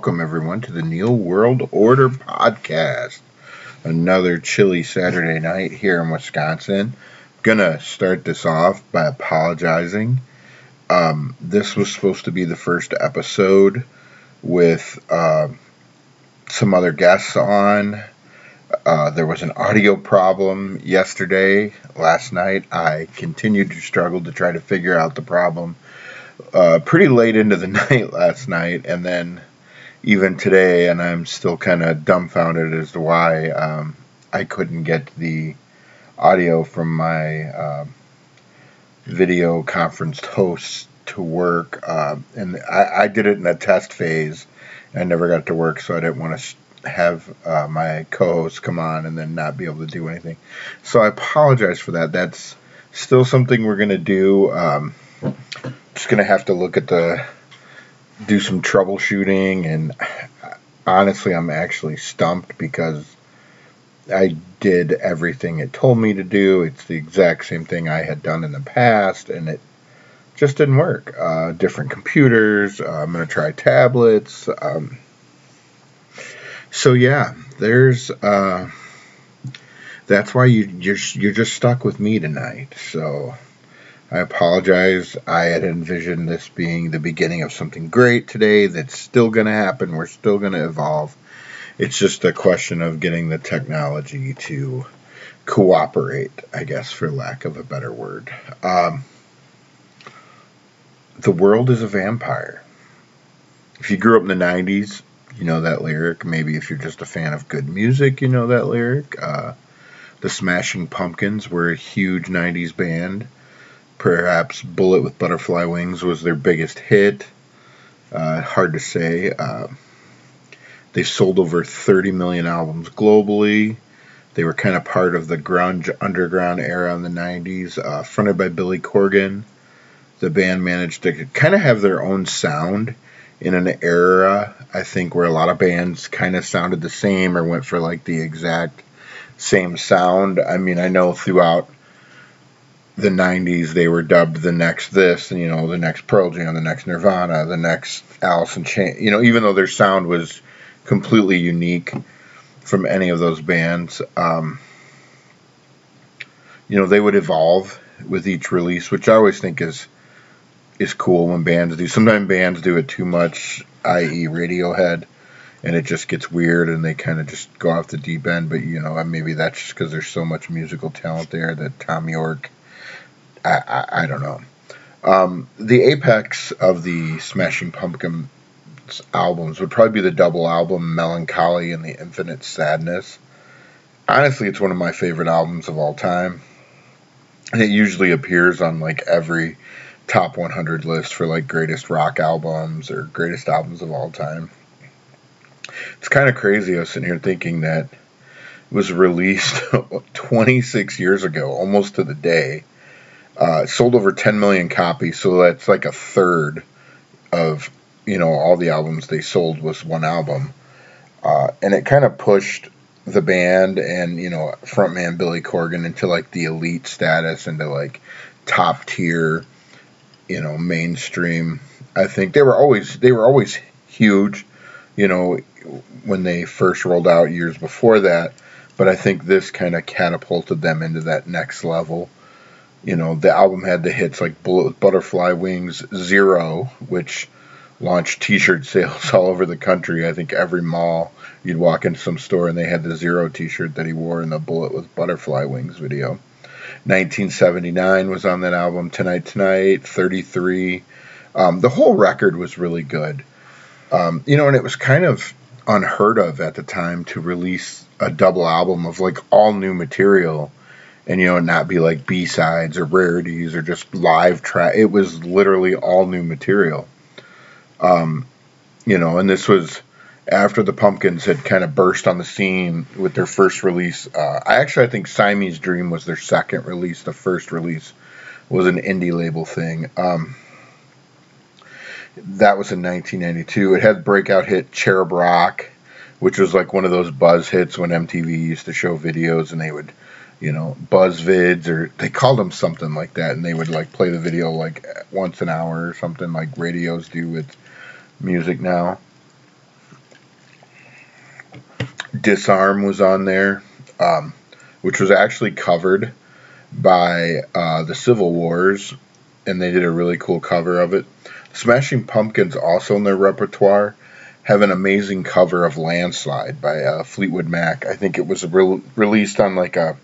Welcome, everyone, to the Neil World Order podcast. Another chilly Saturday night here in Wisconsin. Gonna start this off by apologizing. Um, this was supposed to be the first episode with uh, some other guests on. Uh, there was an audio problem yesterday. Last night, I continued to struggle to try to figure out the problem uh, pretty late into the night last night, and then even today, and I'm still kind of dumbfounded as to why um, I couldn't get the audio from my uh, video conference host to work. Uh, and I, I, did it in a test phase. I never got to work, so I didn't want to have uh, my co-host come on and then not be able to do anything. So I apologize for that. That's still something we're gonna do. Um, just gonna have to look at the do some troubleshooting and honestly I'm actually stumped because I did everything it told me to do. It's the exact same thing I had done in the past and it just didn't work. Uh, different computers. Uh, I'm gonna try tablets. Um, so yeah, there's. Uh, that's why you you're, you're just stuck with me tonight. So I apologize. I had envisioned this being the beginning of something great today that's still going to happen. We're still going to evolve. It's just a question of getting the technology to cooperate, I guess, for lack of a better word. Um, the world is a vampire. If you grew up in the 90s, you know that lyric. Maybe if you're just a fan of good music, you know that lyric. Uh, the Smashing Pumpkins were a huge 90s band. Perhaps Bullet with Butterfly Wings was their biggest hit. Uh, hard to say. Uh, they sold over 30 million albums globally. They were kind of part of the grunge underground era in the 90s, uh, fronted by Billy Corgan. The band managed to kind of have their own sound in an era, I think, where a lot of bands kind of sounded the same or went for like the exact same sound. I mean, I know throughout the 90s they were dubbed the next this and you know the next Pearl Jam the next Nirvana the next Alice in Chains you know even though their sound was completely unique from any of those bands um, you know they would evolve with each release which I always think is is cool when bands do sometimes bands do it too much i.e. Radiohead and it just gets weird and they kind of just go off the deep end but you know maybe that's just because there's so much musical talent there that Thom Yorke I, I, I don't know. Um, the apex of the Smashing Pumpkins albums would probably be the double album Melancholy and the Infinite Sadness. Honestly, it's one of my favorite albums of all time. And it usually appears on like every top 100 list for like greatest rock albums or greatest albums of all time. It's kind of crazy. I was sitting here thinking that it was released 26 years ago, almost to the day uh, sold over 10 million copies, so that's like a third of you know all the albums they sold was one album, uh, and it kind of pushed the band and you know frontman Billy Corgan into like the elite status, into like top tier, you know mainstream. I think they were always they were always huge, you know, when they first rolled out years before that. But I think this kind of catapulted them into that next level you know, the album had the hits like Butterfly Wings, Zero, which launched T-shirt sales all over the country. I think every mall you'd walk into some store and they had the Zero T-shirt that he wore in the Bullet with Butterfly Wings video. 1979 was on that album. Tonight Tonight, 33. Um, the whole record was really good. Um, you know, and it was kind of unheard of at the time to release a double album of like all new material and you know not be like B sides or rarities or just live track. It was literally all new material. Um, you know, and this was after the Pumpkins had kind of burst on the scene with their first release. Uh, I actually I think Siamese Dream was their second release. The first release was an indie label thing. Um, that was in 1992. It had breakout hit Cherub Rock, which was like one of those buzz hits when MTV used to show videos and they would you know, BuzzVids or they called them something like that, and they would like play the video like once an hour or something like radios do with music now. Disarm was on there, um, which was actually covered by uh, the Civil Wars, and they did a really cool cover of it. Smashing Pumpkins, also in their repertoire, have an amazing cover of Landslide by uh, Fleetwood Mac. I think it was re- released on like a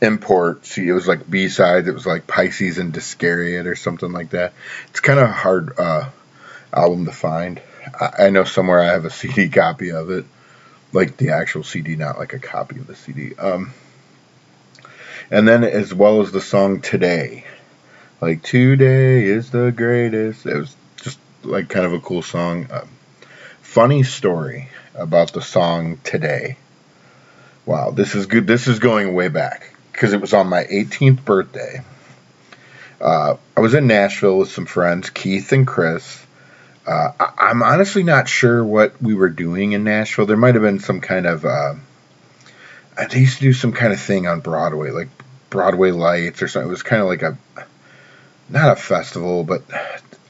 import. See, it was like B side. It was like Pisces and Iscariot or something like that. It's kind of a hard uh, album to find. I, I know somewhere I have a CD copy of it, like the actual CD, not like a copy of the CD. Um, and then as well as the song Today. Like today is the greatest. It was just like kind of a cool song. Uh, funny story about the song Today. Wow, this is good. This is going way back because it was on my 18th birthday. Uh, I was in Nashville with some friends, Keith and Chris. Uh, I, am honestly not sure what we were doing in Nashville. There might have been some kind of. Uh, they used to do some kind of thing on Broadway, like Broadway Lights or something. It was kind of like a not a festival, but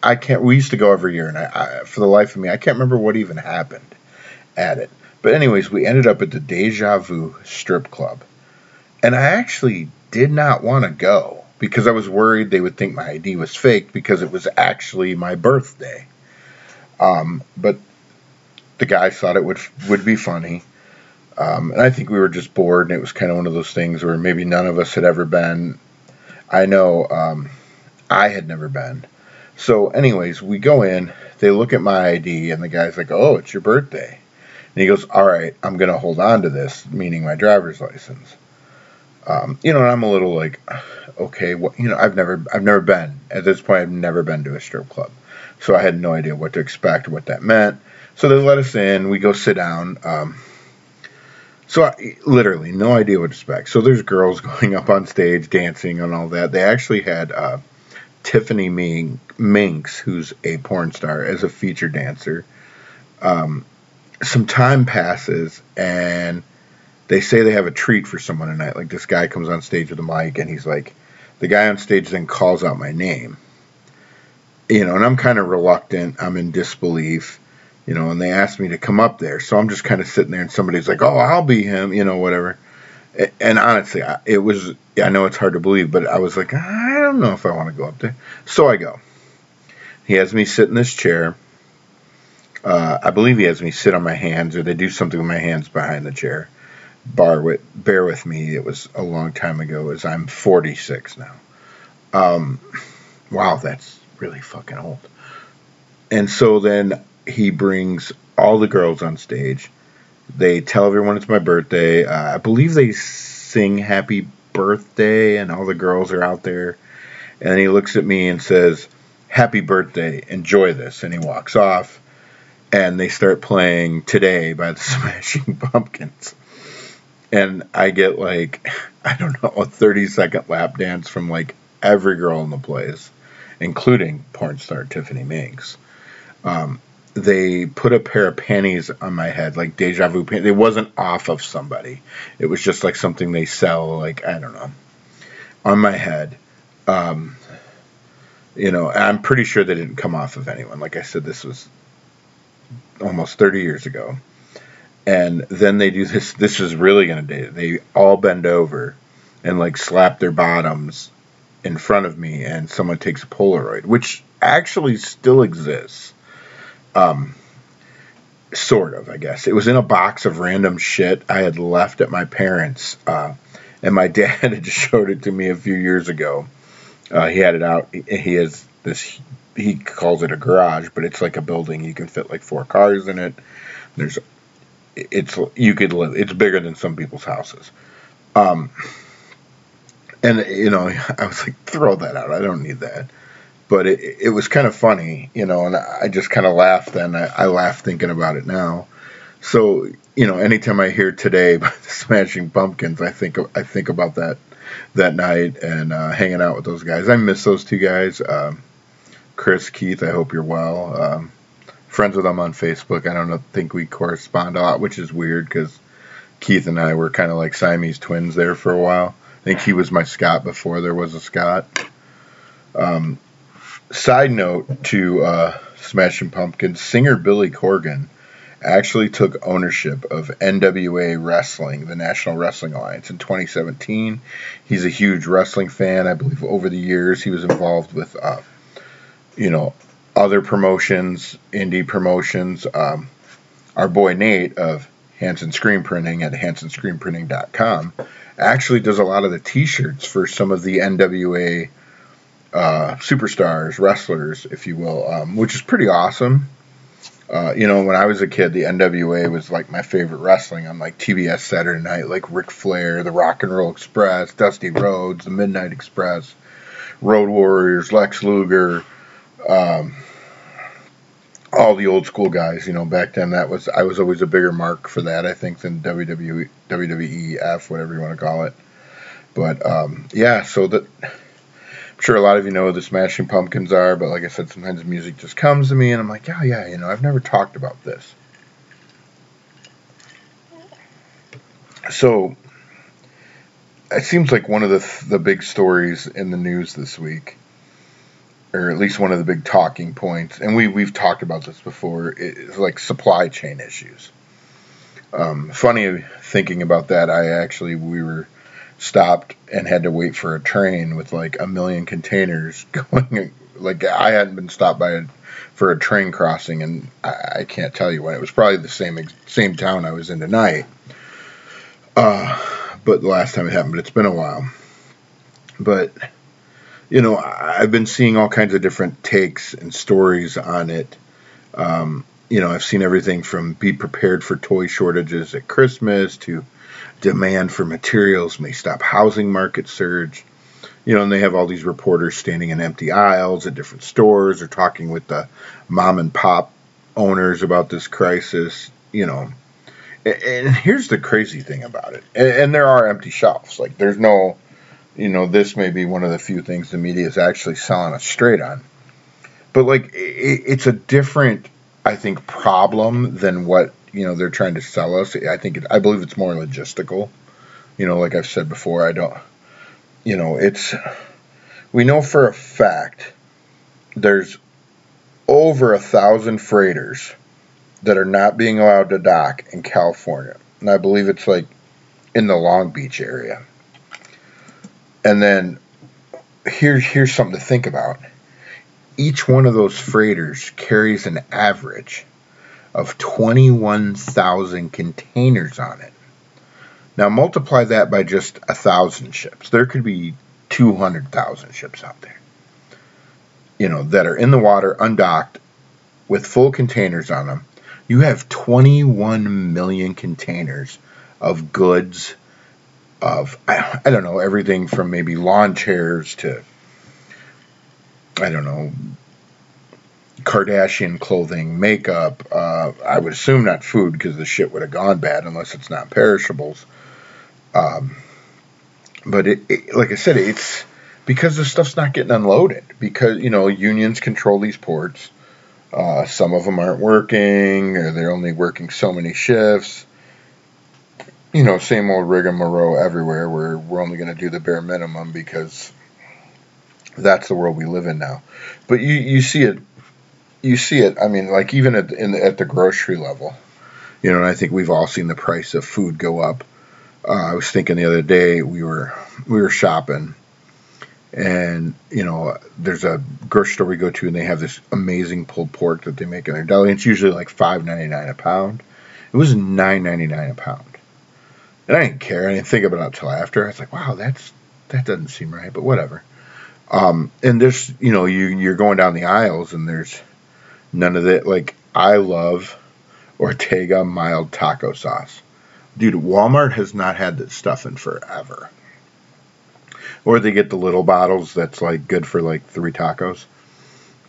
I can't. We used to go every year, and I, I, for the life of me, I can't remember what even happened at it. But anyways, we ended up at the Deja Vu Strip Club, and I actually did not want to go because I was worried they would think my ID was fake because it was actually my birthday. Um, but the guy thought it would would be funny. Um, and I think we were just bored, and it was kind of one of those things where maybe none of us had ever been. I know um, I had never been. So, anyways, we go in, they look at my ID, and the guy's like, Oh, it's your birthday. And he goes, All right, I'm going to hold on to this, meaning my driver's license. Um, you know, and I'm a little like, okay, what, you know, I've never, I've never been at this point. I've never been to a strip club, so I had no idea what to expect, what that meant. So they let us in. We go sit down. Um, so I, literally no idea what to expect. So there's girls going up on stage dancing and all that. They actually had uh, Tiffany Mynx, who's a porn star, as a feature dancer. Um, some time passes and they say they have a treat for someone tonight. Like this guy comes on stage with a mic and he's like, the guy on stage then calls out my name. You know, and I'm kind of reluctant. I'm in disbelief you know, and they asked me to come up there. So I'm just kind of sitting there, and somebody's like, "Oh, I'll be him," you know, whatever. And honestly, it was. I know it's hard to believe, but I was like, I don't know if I want to go up there. So I go. He has me sit in this chair. Uh, I believe he has me sit on my hands, or they do something with my hands behind the chair. Bar with, bear with me. It was a long time ago, as I'm 46 now. Um, wow, that's really fucking old. And so then he brings all the girls on stage. They tell everyone it's my birthday. Uh, I believe they sing happy birthday, and all the girls are out there. And he looks at me and says, Happy birthday, enjoy this. And he walks off, and they start playing Today by the Smashing Pumpkins. And I get like, I don't know, a 30 second lap dance from like every girl in the place, including porn star Tiffany Mynx. Um, they put a pair of panties on my head, like deja vu panties. It wasn't off of somebody. It was just like something they sell, like I don't know, on my head. Um, you know, I'm pretty sure they didn't come off of anyone. Like I said, this was almost 30 years ago. And then they do this. This is really gonna date it. They all bend over and like slap their bottoms in front of me, and someone takes a Polaroid, which actually still exists um, sort of, I guess. It was in a box of random shit I had left at my parents', uh, and my dad had just showed it to me a few years ago. Uh, he had it out. He has this. He calls it a garage, but it's like a building. You can fit like four cars in it. There's, it's you could live. It's bigger than some people's houses. Um, and you know, I was like, throw that out. I don't need that but it, it was kind of funny, you know, and I just kind of laughed then. I, I laugh thinking about it now. So, you know, anytime I hear today by the Smashing Pumpkins, I think I think about that that night and uh, hanging out with those guys. I miss those two guys. Um, Chris, Keith, I hope you're well. Um, friends with them on Facebook. I don't think we correspond a lot, which is weird because Keith and I were kind of like Siamese twins there for a while. I think he was my Scott before there was a Scott. Um, side note to uh, Smashing Pumpkins, singer Billy Corgan actually took ownership of NWA Wrestling, the National Wrestling Alliance, in 2017. He's a huge wrestling fan. I believe over the years he was involved with, uh, you know, other promotions, indie promotions. Um, our boy Nate of Hanson Screen Printing at hansonscreenprinting.com actually does a lot of the T-shirts for some of the NWA uh, superstars, wrestlers, if you will, um, which is pretty awesome. Uh, you know, when I was a kid, the NWA was like my favorite wrestling on like TBS Saturday Night, like Ric Flair, the Rock and Roll Express, Dusty Rhodes, the Midnight Express, Road Warriors, Lex Luger, um, all the old school guys. You know, back then that was I was always a bigger mark for that I think than WWE, WWEF, whatever you want to call it. But um, yeah, so that I'm sure a lot of you know who the Smashing Pumpkins are, but like I said, sometimes music just comes to me and I'm like, yeah, yeah, you know, I've never talked about this. So it seems like one of the the big stories in the news this week, or at least one of the big talking points, and we we've talked about this before, is like supply chain issues. Um, funny thinking about that, I actually we were stopped and had to wait for a train with like a million containers going. Like I hadn't been stopped by a, for a train crossing, and I, I can't tell you when. It was probably the same same town I was in tonight. Uh, but the last time it happened, it's been a while. But you know, I've been seeing all kinds of different takes and stories on it. Um, you know, I've seen everything from be prepared for toy shortages at Christmas to demand for materials may stop housing market surge. You know, and they have all these reporters standing in empty aisles at different stores or talking with the mom and pop owners about this crisis. You know, and here's the crazy thing about it. And, there are empty shelves. Like, there's no, you know, this may be one of the few things the media is actually selling us straight on. But, like, it's a different, I think, problem than what you know they're trying to sell us. I think it, I believe it's more logistical. You know, like I've said before, I don't. You know, it's we know for a fact there's over a thousand freighters that are not being allowed to dock in California, and I believe it's like in the Long Beach area. And then here's here's something to think about. Each one of those freighters carries an average of 21,000 containers on it. Now multiply that by just a thousand ships. There could be 200,000 ships out there, you know, that are in the water, undocked, with full containers on them. You have 21 million containers of goods, of, I, I don't know, everything from maybe lawn chairs to, I don't know, Kardashian clothing, makeup. Uh, I would assume not food because the shit would have gone bad unless it's not perishables. Um, but it, it, like I said, it's because the stuff's not getting unloaded because you know unions control these ports. Uh, some of them aren't working, or they're only working so many shifts. You know, same old rigmarole everywhere where we're only going to do the bare minimum because that's the world we live in now. But you, you see it you see it. I mean, like even at the, at the grocery level, you know. And I think we've all seen the price of food go up. Uh, I was thinking the other day we were we were shopping, and you know, there's a grocery store we go to, and they have this amazing pulled pork that they make in their deli. It's usually like five ninety nine a pound. It was nine ninety nine a pound, and I didn't care. I didn't think about it until after. I was like, wow, that's that doesn't seem right, but whatever. Um, and there's, you know, you you're going down the aisles, and there's None of that. Like, I love Ortega mild taco sauce. Dude, Walmart has not had this stuff in forever. Or they get the little bottles that's like good for like three tacos.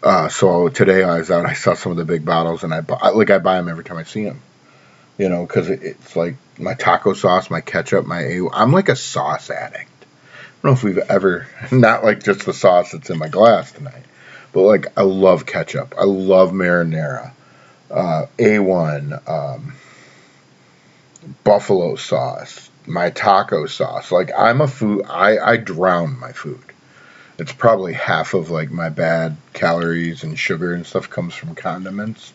Uh, so today I was out, I saw some of the big bottles, and I buy, like I buy them every time I see them. You know, because it's like my taco sauce, my ketchup, my I'm like a sauce addict. I don't know if we've ever not like just the sauce that's in my glass tonight. But like, I love ketchup. I love marinara. Uh, A1, um, buffalo sauce, my taco sauce. Like, I'm a food, I, I drown my food. It's probably half of like my bad calories and sugar and stuff comes from condiments.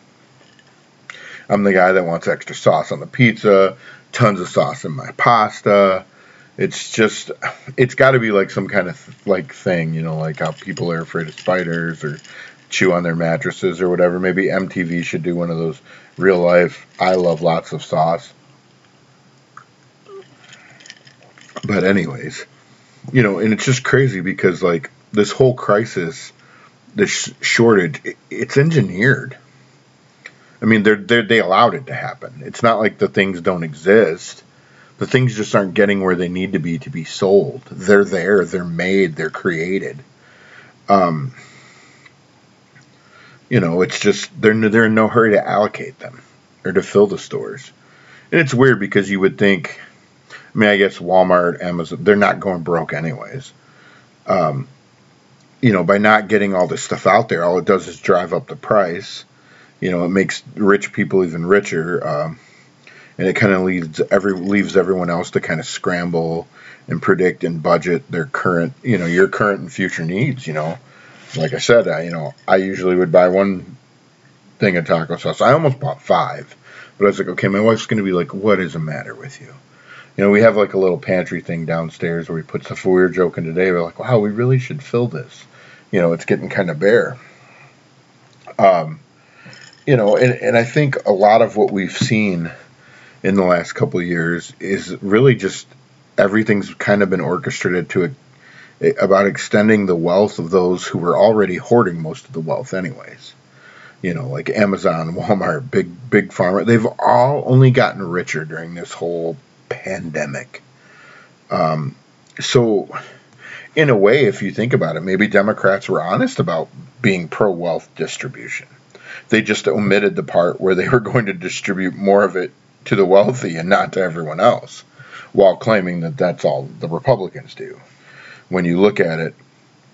I'm the guy that wants extra sauce on the pizza, tons of sauce in my pasta. It's just, it's got to be like some kind of like thing, you know, like how people are afraid of spiders or chew on their mattresses or whatever. Maybe MTV should do one of those real life. I love lots of sauce. But anyways, you know, and it's just crazy because like this whole crisis, this shortage, it's engineered. I mean, they're, they're, they allowed it to happen. It's not like the things don't exist. The things just aren't getting where they need to be to be sold. They're there. They're made. They're created. Um, you know, it's just they're they're in no hurry to allocate them or to fill the stores. And it's weird because you would think, I mean, I guess Walmart, Amazon, they're not going broke anyways. Um, you know, by not getting all this stuff out there, all it does is drive up the price you know, it makes rich people even richer, um, and it kind of leaves every leaves everyone else to kind of scramble and predict and budget their current, you know, your current and future needs. You know, like I said, I, you know, I usually would buy one thing of taco sauce. I almost bought five, but I was like, okay, my wife's going to be like, what is the matter with you? You know, we have like a little pantry thing downstairs where we put stuff. We were joking today. We're like, wow, we really should fill this. You know, it's getting kind of bare. Um, you know, and, and I think a lot of what we've seen in the last couple years is really just everything's kind of been orchestrated to a, about extending the wealth of those who were already hoarding most of the wealth anyways. You know like amazon walmart big big pharma they've all only gotten richer during this whole pandemic. Um, so in a way if you think about it maybe democrats were honest about being pro wealth distribution they just omitted the part where they were going to distribute more of it to the wealthy and not to everyone else, while claiming that that's all the Republicans do. When you look at it,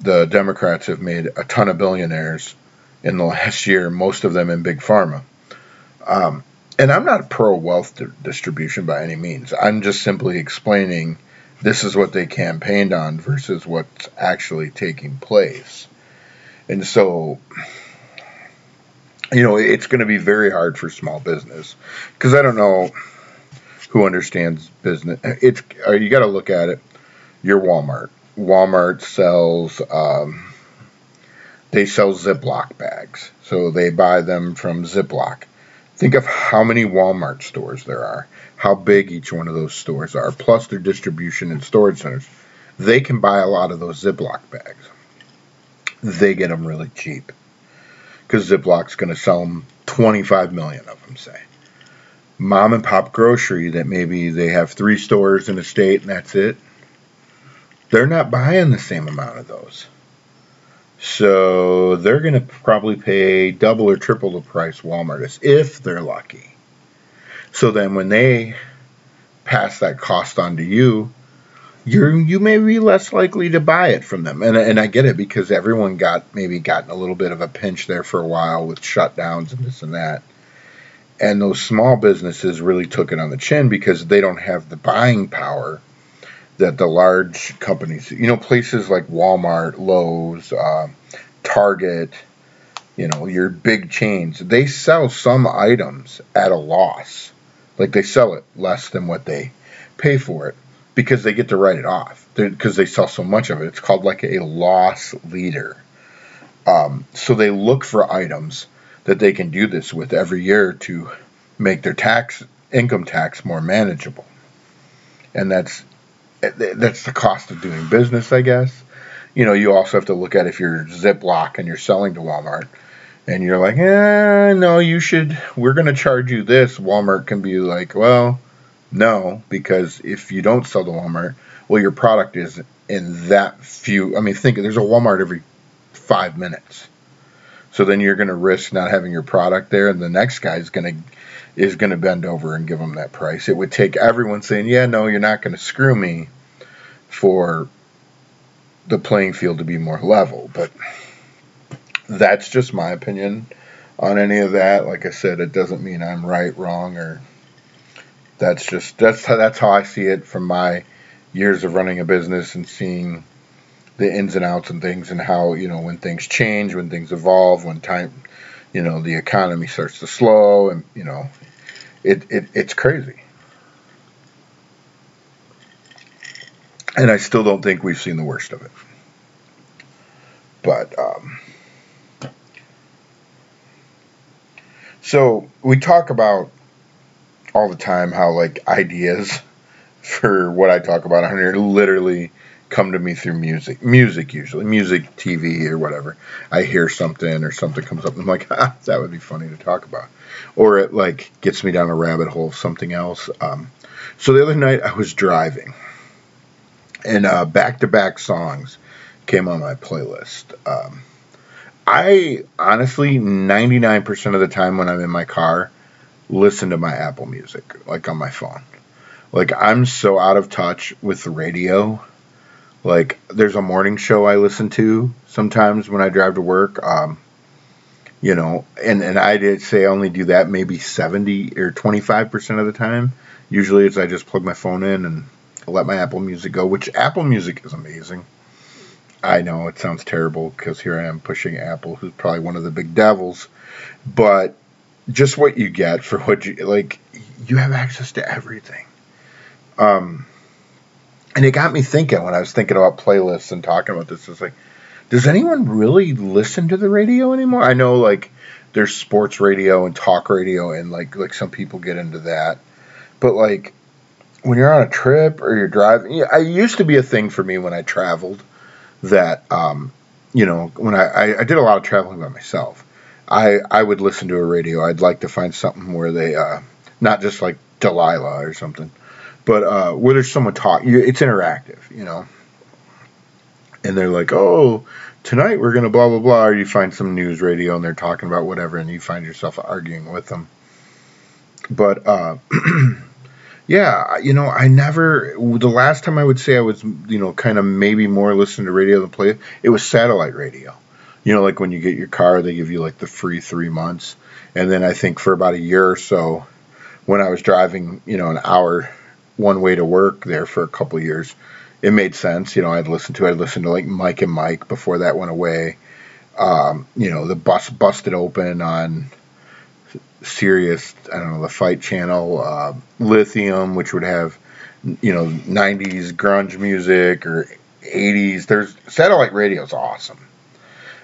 the Democrats have made a ton of billionaires in the last year, most of them in big pharma. Um, and I'm not pro wealth di- distribution by any means. I'm just simply explaining this is what they campaigned on versus what's actually taking place. And so you know, it's going to be very hard for small business because I don't know who understands business. It's uh, you got to look at it. Your Walmart. Walmart sells. Um, they sell Ziploc bags, so they buy them from Ziploc. Think of how many Walmart stores there are, how big each one of those stores are, plus their distribution and storage centers. They can buy a lot of those Ziploc bags. They get them really cheap because Ziploc's going to sell them 25 million of them, say. Mom and pop grocery that maybe they have three stores in a state and that's it. They're not buying the same amount of those. So they're going to probably pay double or triple the price Walmart is if they're lucky. So then when they pass that cost on to you, you're you may be less likely to buy it from them. And and I get it because everyone got maybe gotten a little bit of a pinch there for a while with shutdowns and this and that. And those small businesses really took it on the chin because they don't have the buying power that the large companies, you know, places like Walmart, Lowe's, uh, Target, you know, your big chains, they sell some items at a loss. Like they sell it less than what they pay for it because they get to write it off because they sell so much of it. It's called like a loss leader. Um, so they look for items that they can do this with every year to make their tax income tax more manageable, and that's that's the cost of doing business, I guess. You know, you also have to look at if you're Ziploc and you're selling to Walmart, and you're like, eh, no, you should. We're going to charge you this. Walmart can be like, well no, because if you don't sell to Walmart, well, your product is in that few. I mean, think there's a Walmart every five minutes. So then you're going to risk not having your product there, and the next guy is going to is going to bend over and give them that price. It would take everyone saying, "Yeah, no, you're not going to screw me," for the playing field to be more level. But that's just my opinion on any of that. Like I said, it doesn't mean I'm right, wrong, or that's just that's how, that's how I see it from my years of running a business and seeing the ins and outs and things and how you know when things change, when things evolve, when time, you know, the economy starts to slow, and you know, it, it it's crazy. And I still don't think we've seen the worst of it. But um, so we talk about all the time how like ideas for what I talk about on here literally come to me through music. Music usually, music, TV, or whatever. I hear something or something comes up, and I'm like, ah, that would be funny to talk about, or it like gets me down a rabbit hole of something else. Um, so the other night I was driving, and back to back songs came on my playlist. Um, I honestly, 99% of the time when I'm in my car, listen to my Apple Music, like on my phone. Like, I'm so out of touch with the radio like there's a morning show I listen to sometimes when I drive to work. Um, you know, and and I did say I only do that maybe 70 or 25 percent of the time. Usually it's I just plug my phone in and let my Apple Music go, which Apple Music is amazing. I know it sounds terrible because here I am pushing Apple, who's probably one of the big devils, but just what you get for what you like, you have access to everything. Um, and it got me thinking when I was thinking about playlists and talking about this. It's like, does anyone really listen to the radio anymore? I know like there's sports radio and talk radio, and like like some people get into that, but like when you're on a trip or you're driving, I used to be a thing for me when I traveled that um, you know when I, I, I did a lot of traveling by myself. I I would listen to a radio. I'd like to find something where they uh, not just like Delilah or something but uh, where there's someone talking, it's interactive, you know. And they're like, oh, tonight we're gonna blah blah blah. Or you find some news radio and they're talking about whatever, and you find yourself arguing with them. But uh, yeah, you know, I never. The last time I would say I was, you know, kind of maybe more listening to radio than play, it was satellite radio. You know, like when you get your car, they give you like the free three months, and then I think for about a year or so, when I was driving, you know, an hour one way to work there for a couple years. It made sense. You know, I'd listen to I'd listen to like Mike and Mike before that went away. Um, you know, the bus busted open on Sirius, I don't know, the Fight Channel, uh, Lithium, which would have, you know, 90s grunge music or 80s. There's satellite radio is awesome.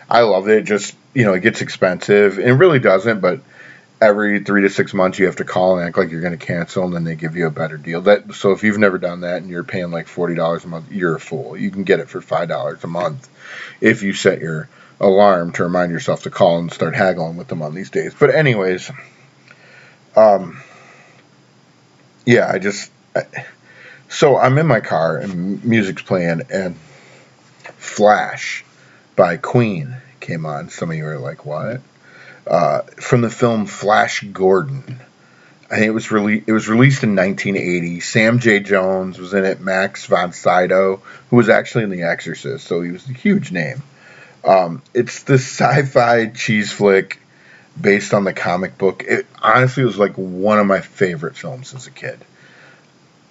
I love it. Just, you know, it gets expensive. It really doesn't, but every three to six months you have to call and act like you're going to cancel, and then they give you a better deal. That so if you've never done that and you're paying like forty dollars a month, you're a fool. You can get it for five dollars a month if you set your alarm to remind yourself to call and start haggling with them on these days. But anyways, um, yeah, I just I, so I'm in my car and music's playing and Flash by Queen came on. Some of you are like, what? uh, from the film Flash Gordon. I think it was it was released in 1980. Sam J. Jones was in it. Max von Sydow, who was actually in The Exorcist, so he was a huge name. Um, it's the sci-fi cheese flick based on the comic book. It honestly was like one of my favorite films as a kid.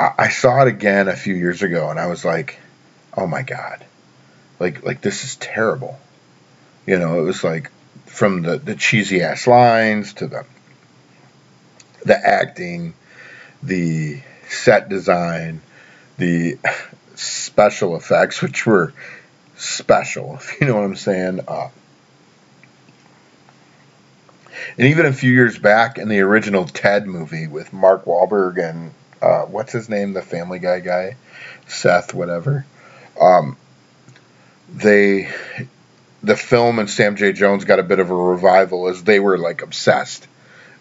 I, I saw it again a few years ago, and I was like, "Oh my god, like like this is terrible." You know, it was like from the, the cheesy ass lines to the the acting, the set design, the special effects, which were special, if you know what I'm saying. Uh, and even a few years back in the original Ted movie with Mark Wahlberg and uh, what's his name, the Family Guy guy, Seth, whatever. Um, they the film and Sam J. Jones got a bit of a revival as they were like obsessed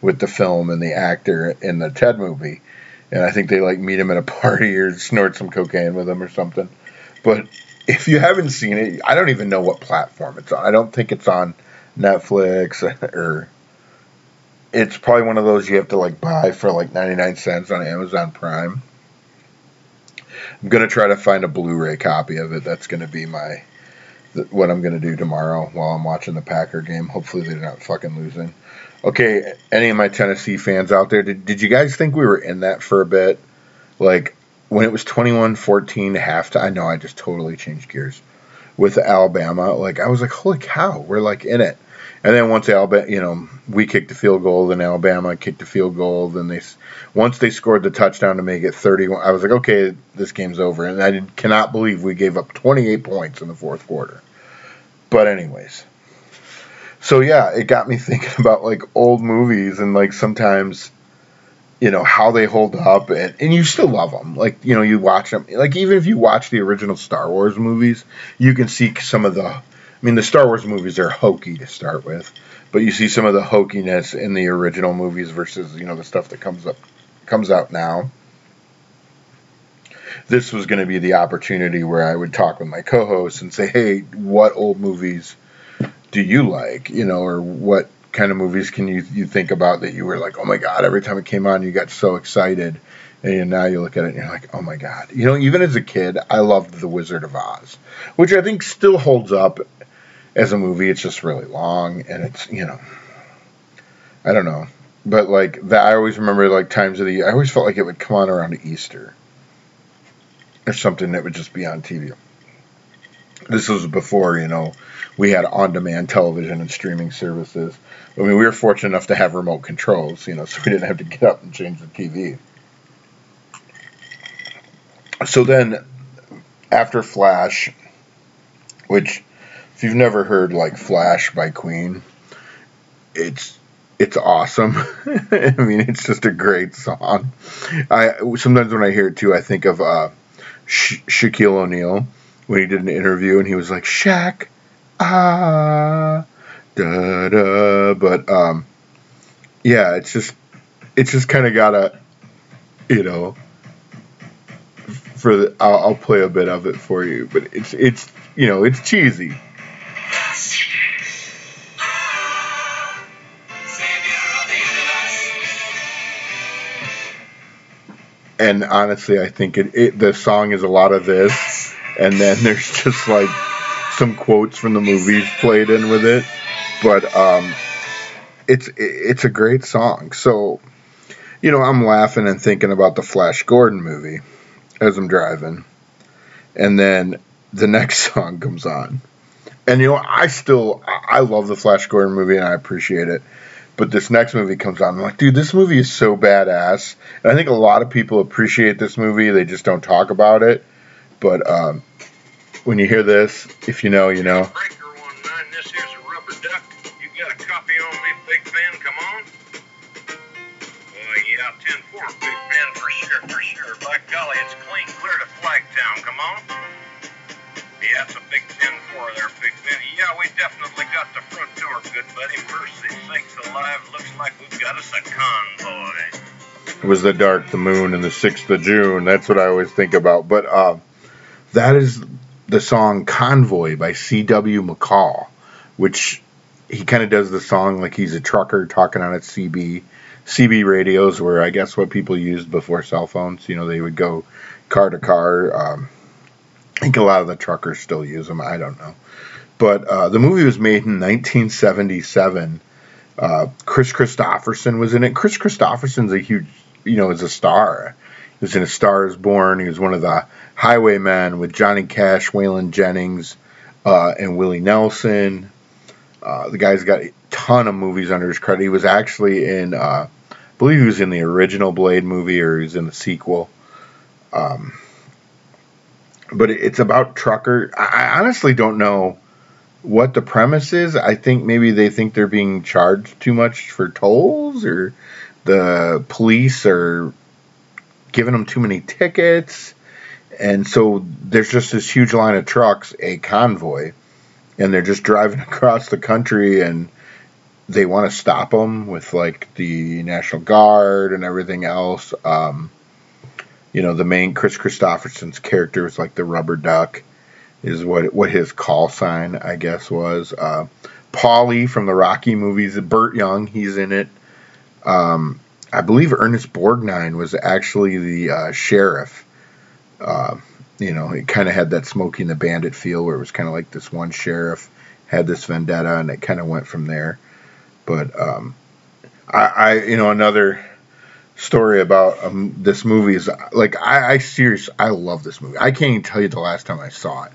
with the film and the actor in the Ted movie. And I think they like meet him at a party or snort some cocaine with him or something. But if you haven't seen it, I don't even know what platform it's on. I don't think it's on Netflix or it's probably one of those you have to like buy for like 99 cents on Amazon Prime. I'm going to try to find a Blu-ray copy of it. That's going to be my what I'm going to do tomorrow while I'm watching the Packer game. Hopefully they're not fucking losing. Okay, any of my Tennessee fans out there, did, did you guys think we were in that for a bit? Like when it was 21-14 halftime, I know I just totally changed gears with Alabama. Like I was like, holy cow, we're like in it. And then once Alabama, you know, we kicked the field goal, then Alabama kicked the field goal, then they once they scored the touchdown to make it 31. I was like, okay, this game's over, and I did, cannot believe we gave up 28 points in the fourth quarter. But anyways, so yeah, it got me thinking about like old movies and like sometimes you know how they hold up and, and you still love them like you know you watch them like even if you watch the original star wars movies you can see some of the i mean the star wars movies are hokey to start with but you see some of the hokiness in the original movies versus you know the stuff that comes up comes out now. This was going to be the opportunity where i would talk with my co-hosts and say hey what old movies do you like? You know or what kind of movies can you you think about that you were like, oh my god, every time it came on, you got so excited, and now you look at it and you're like, oh my god. You know, even as a kid, I loved The Wizard of Oz, which I think still holds up as a movie. It's just really long, and it's you know, I don't know, but like that, I always remember like times of the year. I always felt like it would come on around Easter or something that would just be on TV. This was before you know we had on-demand television and streaming services. I mean, we were fortunate enough to have remote controls, you know, so we didn't have to get up and change the TV. So then, after Flash, which, if you've never heard like Flash by Queen, it's it's awesome. I mean, it's just a great song. I sometimes when I hear it too, I think of uh, Sha- Shaquille O'Neal when he did an interview and he was like, "Shaq, ah, da da. But um, yeah, it's just it's just kind of got a, you know. For the, I'll, I'll play a bit of it for you, but it's it's you know it's cheesy. And honestly, I think it, it, the song is a lot of this, and then there's just like some quotes from the movies played in with it, but um, it's it's a great song. So, you know, I'm laughing and thinking about the Flash Gordon movie as I'm driving, and then the next song comes on, and you know, I still I love the Flash Gordon movie and I appreciate it. But this next movie comes on. I'm like, dude, this movie is so badass. And I think a lot of people appreciate this movie. They just don't talk about it. But um, when you hear this, if you know, you know. Breaker one nine, this here's a rubber duck. You got a copy on me, Big Ben? Come on. Yeah, 10 4, Big Ben, for sure, for sure. By golly, it's clean clear to Flagtown. Come on. Yeah, it's a big 10 4 there, Big Ben. Yeah, we definitely got the front door, good buddy. Mercy sakes alive, looks like we've got us a convoy. It was the dark, the moon, and the 6th of June. That's what I always think about. But uh, that is the song Convoy by C.W. McCall, which he kind of does the song like he's a trucker talking on a CB CB radios, where I guess what people used before cell phones. You know, they would go car to car. Um, I think a lot of the truckers still use them. I don't know. But uh, the movie was made in 1977. Uh, Kris Kristofferson was in it. Kris Kristofferson's a huge, you know, is a star. He was in A Star Is Born. He was one of the Highwaymen with Johnny Cash, Waylon Jennings, uh, and Willie Nelson. Uh, the guy's got a ton of movies under his credit. He was actually in, uh, I believe he was in the original Blade movie or he was in the sequel. Um, but it's about trucker. I honestly don't know what the premise is. I think maybe they think they're being charged too much for tolls, or the police are giving them too many tickets. And so there's just this huge line of trucks, a convoy, and they're just driving across the country and they want to stop them with like the National Guard and everything else. Um, you know, the main Kris Kristofferson's character is like the rubber duck, is what what his call sign I guess was. Uh, Paulie from the Rocky movies, Burt Young, he's in it. Um, I believe Ernest Borgnine was actually the uh, sheriff uh, you know, it kind of had that Smokey and the Bandit feel where it was kind of like this one sheriff had this vendetta and it kind of went from there. But um, I, I, you know, another story about um, this movie is like I, I serious I love this movie. I can't even tell you the last time I saw it,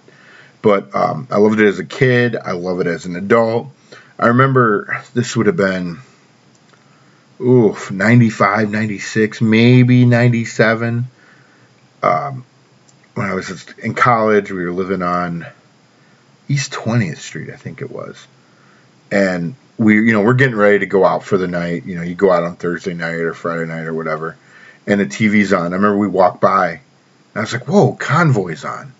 but um, I loved it as a kid. I love it as an adult. I remember this would have been, oof, 95, 96, maybe 97. Um, when I was in college, we were living on East 20th Street, I think it was. And we, you know, we're getting ready to go out for the night. You know, you go out on Thursday night or Friday night or whatever, and the TV's on. I remember we walked by, and I was like, whoa, Convoy's on.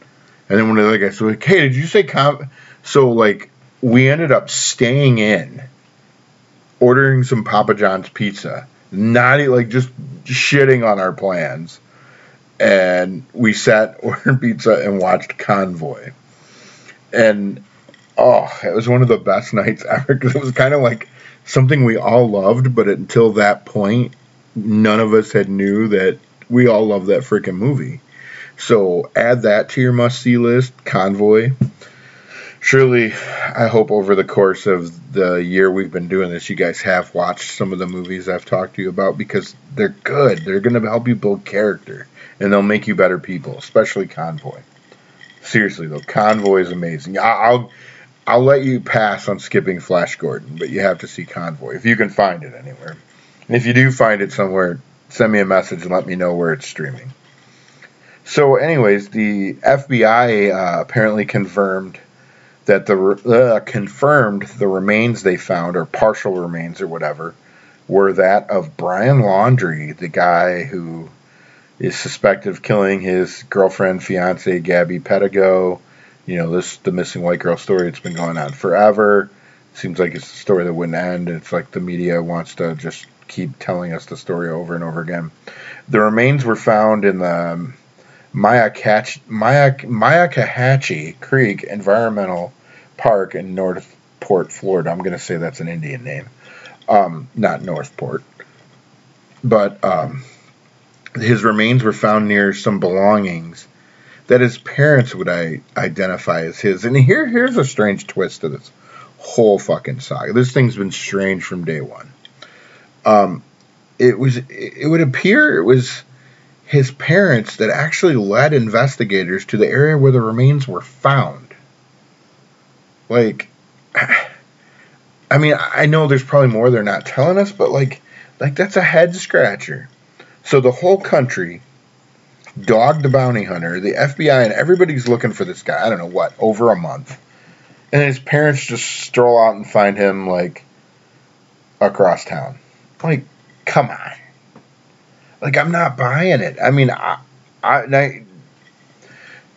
And then one of the other guys was like, hey, did you say Convoy? So, like, we ended up staying in, ordering some Papa John's pizza, not like just shitting on our plans and we sat, ordered pizza, and watched Convoy. And oh, it was one of the best nights ever because it was kind of like something we all loved, but until that point, none of us had knew that we all loved that freaking movie. So add that to your must see list, Convoy. Surely, I hope over the course of the year we've been doing this, you guys have watched some of the movies I've talked to you about because they're good. They're going to help you build character and they'll make you better people, especially Convoy. Seriously though, Convoy is amazing. I'll I'll let you pass on skipping Flash Gordon, but you have to see Convoy if you can find it anywhere. And if you do find it somewhere, send me a message and let me know where it's streaming. So, anyways, the FBI uh, apparently confirmed that the uh, confirmed the remains they found, or partial remains, or whatever, were that of Brian Laundrie, the guy who is suspected of killing his girlfriend, fiance Gabby Petito. You know, this the missing white girl story. It's been going on forever. Seems like it's a story that wouldn't end. It's like the media wants to just keep telling us the story over and over again. The remains were found in the Myakkahatchee Creek Environmental Park in North Port, Florida. I'm going to say that's an Indian name, um, not North Port. But um, his remains were found near some belongings that his parents would I, identify as his. And here, here's a strange twist to this whole fucking saga. This thing's been strange from day one. Um, it was, it would appear it was his parents that actually led investigators to the area where the remains were found. Like, I mean, I know there's probably more they're not telling us, but like, like that's a head scratcher. So the whole country Dog the Bounty Hunter, the FBI, and everybody's looking for this guy. I don't know what, over a month. And his parents just stroll out and find him, like, across town. Like, come on. Like, I'm not buying it. I mean, I, I, I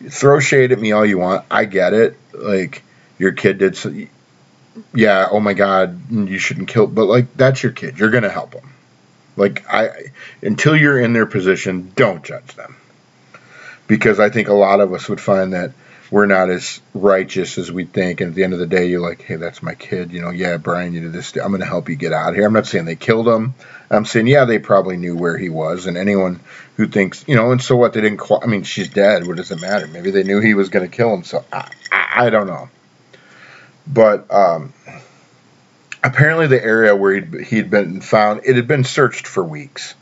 throw shade at me all you want. I get it. Like, your kid did so. Yeah, oh my God, you shouldn't kill. But, like, that's your kid. You're going to help him. Like I until you're in their position, don't judge them. Because I think a lot of us would find that we're not as righteous as we think. And at the end of the day, you're like, hey, that's my kid. You know, yeah, Brian, you did this. I'm going to help you get out of here. I'm not saying they killed him. I'm saying, yeah, they probably knew where he was. And anyone who thinks, you know, and so what? They didn't. I mean, she's dead. What does it matter? Maybe they knew he was going to kill him. So I, I, I don't know. But um, apparently the area where he'd, he'd been found it had been searched for weeks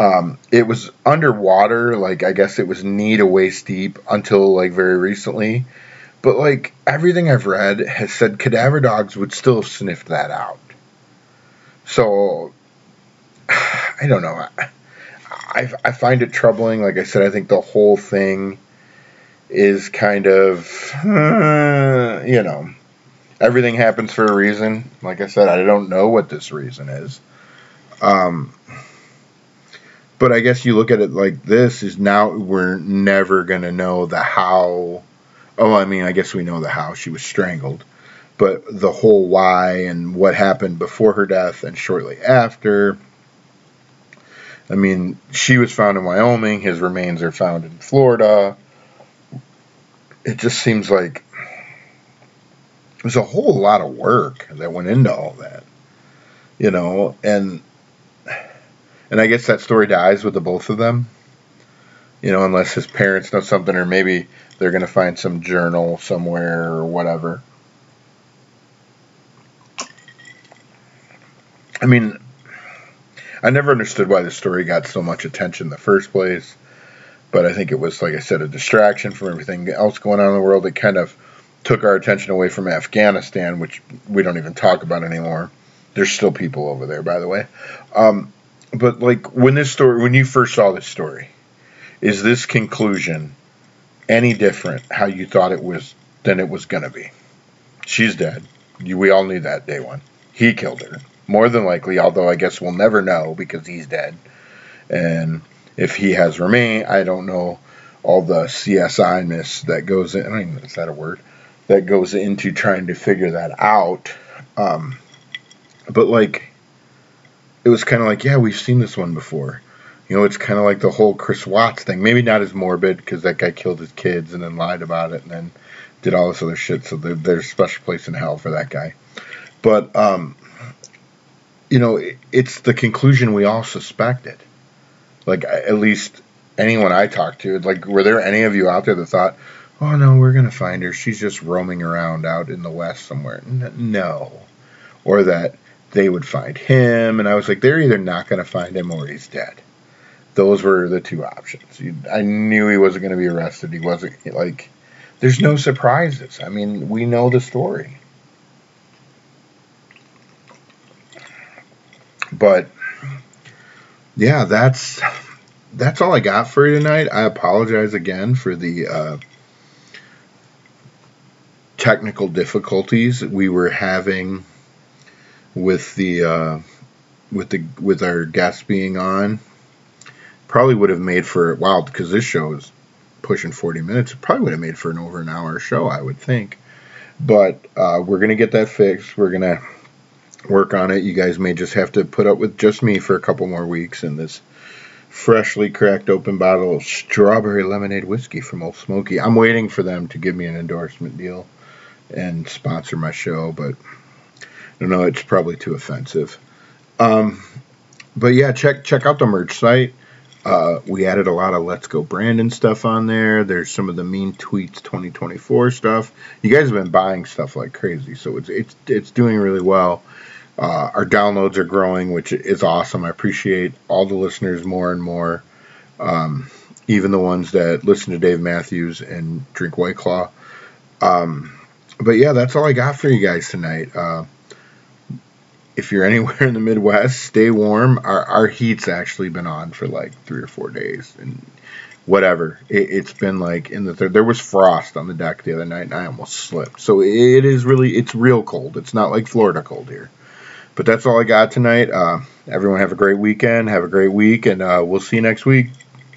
um, it was underwater like i guess it was knee to waist deep until like very recently but like everything i've read has said cadaver dogs would still sniff that out so i don't know I, I find it troubling like i said i think the whole thing is kind of you know everything happens for a reason. Like I said, I don't know what this reason is. Um, but I guess you look at it like this is now we're never going to know the how. Oh, I mean, I guess we know the how she was strangled, but the whole why and what happened before her death and shortly after. I mean, she was found in Wyoming. His remains are found in Florida. It just seems like there's a whole lot of work that went into all that, you know, and and I guess that story dies with the both of them, you know, unless his parents know something, or maybe they're gonna find some journal somewhere or whatever. I mean, I never understood why the story got so much attention in the first place, but I think it was, like I said, a distraction from everything else going on in the world. It kind of took our attention away from Afghanistan, which we don't even talk about anymore. There's still people over there, by the way. Um, but like when this story, when you first saw this story, is this conclusion any different how you thought it was than it was gonna be? She's dead. You, we all knew that day one. He killed her, more than likely. Although I guess we'll never know because he's dead. And if he has remained, I don't know all the CSI ness that goes in. I mean, is that a word? That goes into trying to figure that out. Um, but like, it was kind of like, yeah, we've seen this one before. You know, it's kind of like the whole Chris Watts thing. Maybe not as morbid because that guy killed his kids and then lied about it and then did all this other shit. So there, there's a special place in hell for that guy. But, um, you know, it, it's the conclusion we all suspected. Like, at least anyone I talked to, like, were there any of you out there that thought, oh no, we're going to find her. She's just roaming around out in the West somewhere? No. Or that they would find him. And I was like, they're either not going to find him or he's dead. Those were the two options. I knew he wasn't going to be arrested. He wasn't, like, there's no surprises. I mean, we know the story. But yeah, that's that's all I got for you tonight. I apologize again for the uh, technical difficulties we were having with the uh, with the with our guests being on. Probably would have made for wow because this show is pushing 40 minutes. It probably would have made for an over an hour show, I would think. But uh, we're gonna get that fixed. We're gonna work on it. You guys may just have to put up with just me for a couple more weeks in this freshly cracked open bottle of strawberry lemonade whiskey from Ole Smoky. I'm waiting for them to give me an endorsement deal and sponsor my show, but I don't know, it's probably too offensive. Um, but yeah, check check out the merch site. Uh, we added a lot of Let's Go Brandon stuff on there. There's some of the Mean Tweets 2024 stuff. You guys have been buying stuff like crazy, so it's it's it's doing really well. Uh, our downloads are growing, which is awesome. I appreciate all the listeners more and more, um, even the ones that listen to Dave Matthews and drink White Claw. Um, but yeah, that's all I got for you guys tonight. Uh, if you're anywhere in the Midwest, stay warm. Our, our heat's actually been on for like three or four days, and whatever. It, has been like in the third. There was frost on the deck the other night, and I almost slipped. So it is really, it's real cold. It's not like Florida cold here. But that's all I got tonight. Uh, everyone have a great weekend. Have a great week, and uh, we'll see you next week.